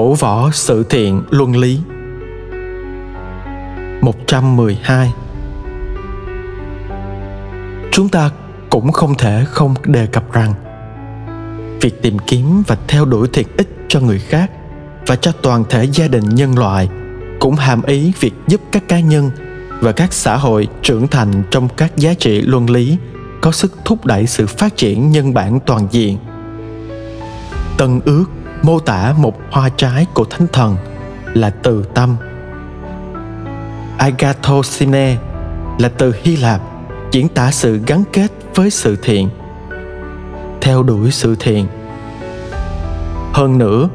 Cổ võ sự thiện luân lý. 112 Chúng ta cũng không thể không đề cập rằng, việc tìm kiếm và theo đuổi thiện ích cho người khác và cho toàn thể gia đình nhân loại cũng hàm ý việc giúp các cá nhân và các xã hội trưởng thành trong các giá trị luân lý có sức thúc đẩy sự phát triển nhân bản toàn diện. Tân ước mô tả một hoa trái của thánh thần là từ tâm. Agathosine là từ hy lạp, diễn tả sự gắn kết với sự thiện, theo đuổi sự thiện. Hơn nữa,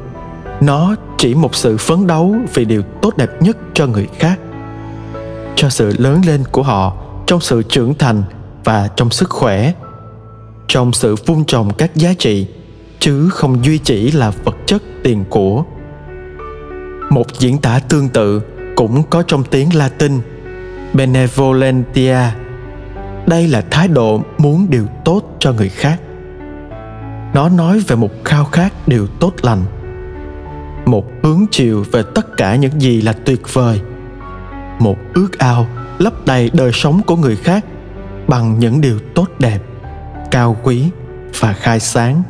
nó chỉ một sự phấn đấu vì điều tốt đẹp nhất cho người khác, cho sự lớn lên của họ trong sự trưởng thành và trong sức khỏe, trong sự vun trồng các giá trị chứ không duy chỉ là vật chất tiền của. Một diễn tả tương tự cũng có trong tiếng latin, benevolentia. Đây là thái độ muốn điều tốt cho người khác. Nó nói về một khao khát điều tốt lành, một hướng chiều về tất cả những gì là tuyệt vời, một ước ao lấp đầy đời sống của người khác bằng những điều tốt đẹp, cao quý và khai sáng.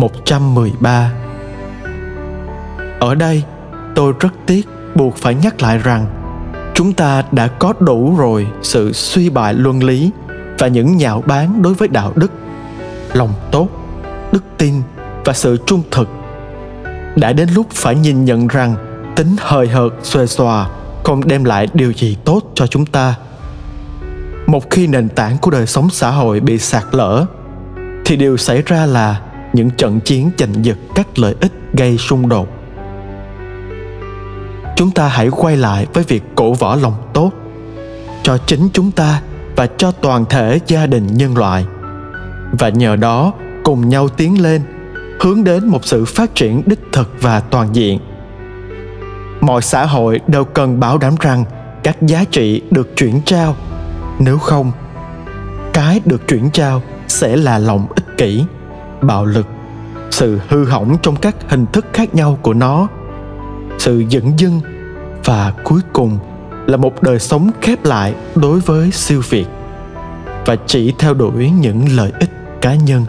113 Ở đây, tôi rất tiếc buộc phải nhắc lại rằng chúng ta đã có đủ rồi sự suy bại luân lý và những nhạo báng đối với đạo đức, lòng tốt, đức tin và sự trung thực. Đã đến lúc phải nhìn nhận rằng tính hời hợt xuề xòa không đem lại điều gì tốt cho chúng ta. Một khi nền tảng của đời sống xã hội bị sạt lở, thì điều xảy ra là những trận chiến giành giật các lợi ích gây xung đột. Chúng ta hãy quay lại với việc cổ võ lòng tốt, cho chính chúng ta và cho toàn thể gia đình nhân loại. Và nhờ đó, cùng nhau tiến lên, hướng đến một sự phát triển đích thực và toàn diện. Mọi xã hội đều cần bảo đảm rằng các giá trị được chuyển trao. Nếu không, cái được chuyển trao sẽ là lòng ích kỷ bạo lực, sự hư hỏng trong các hình thức khác nhau của nó. Sự dẫn dưng và cuối cùng là một đời sống khép lại đối với siêu việt. Và chỉ theo đuổi những lợi ích cá nhân.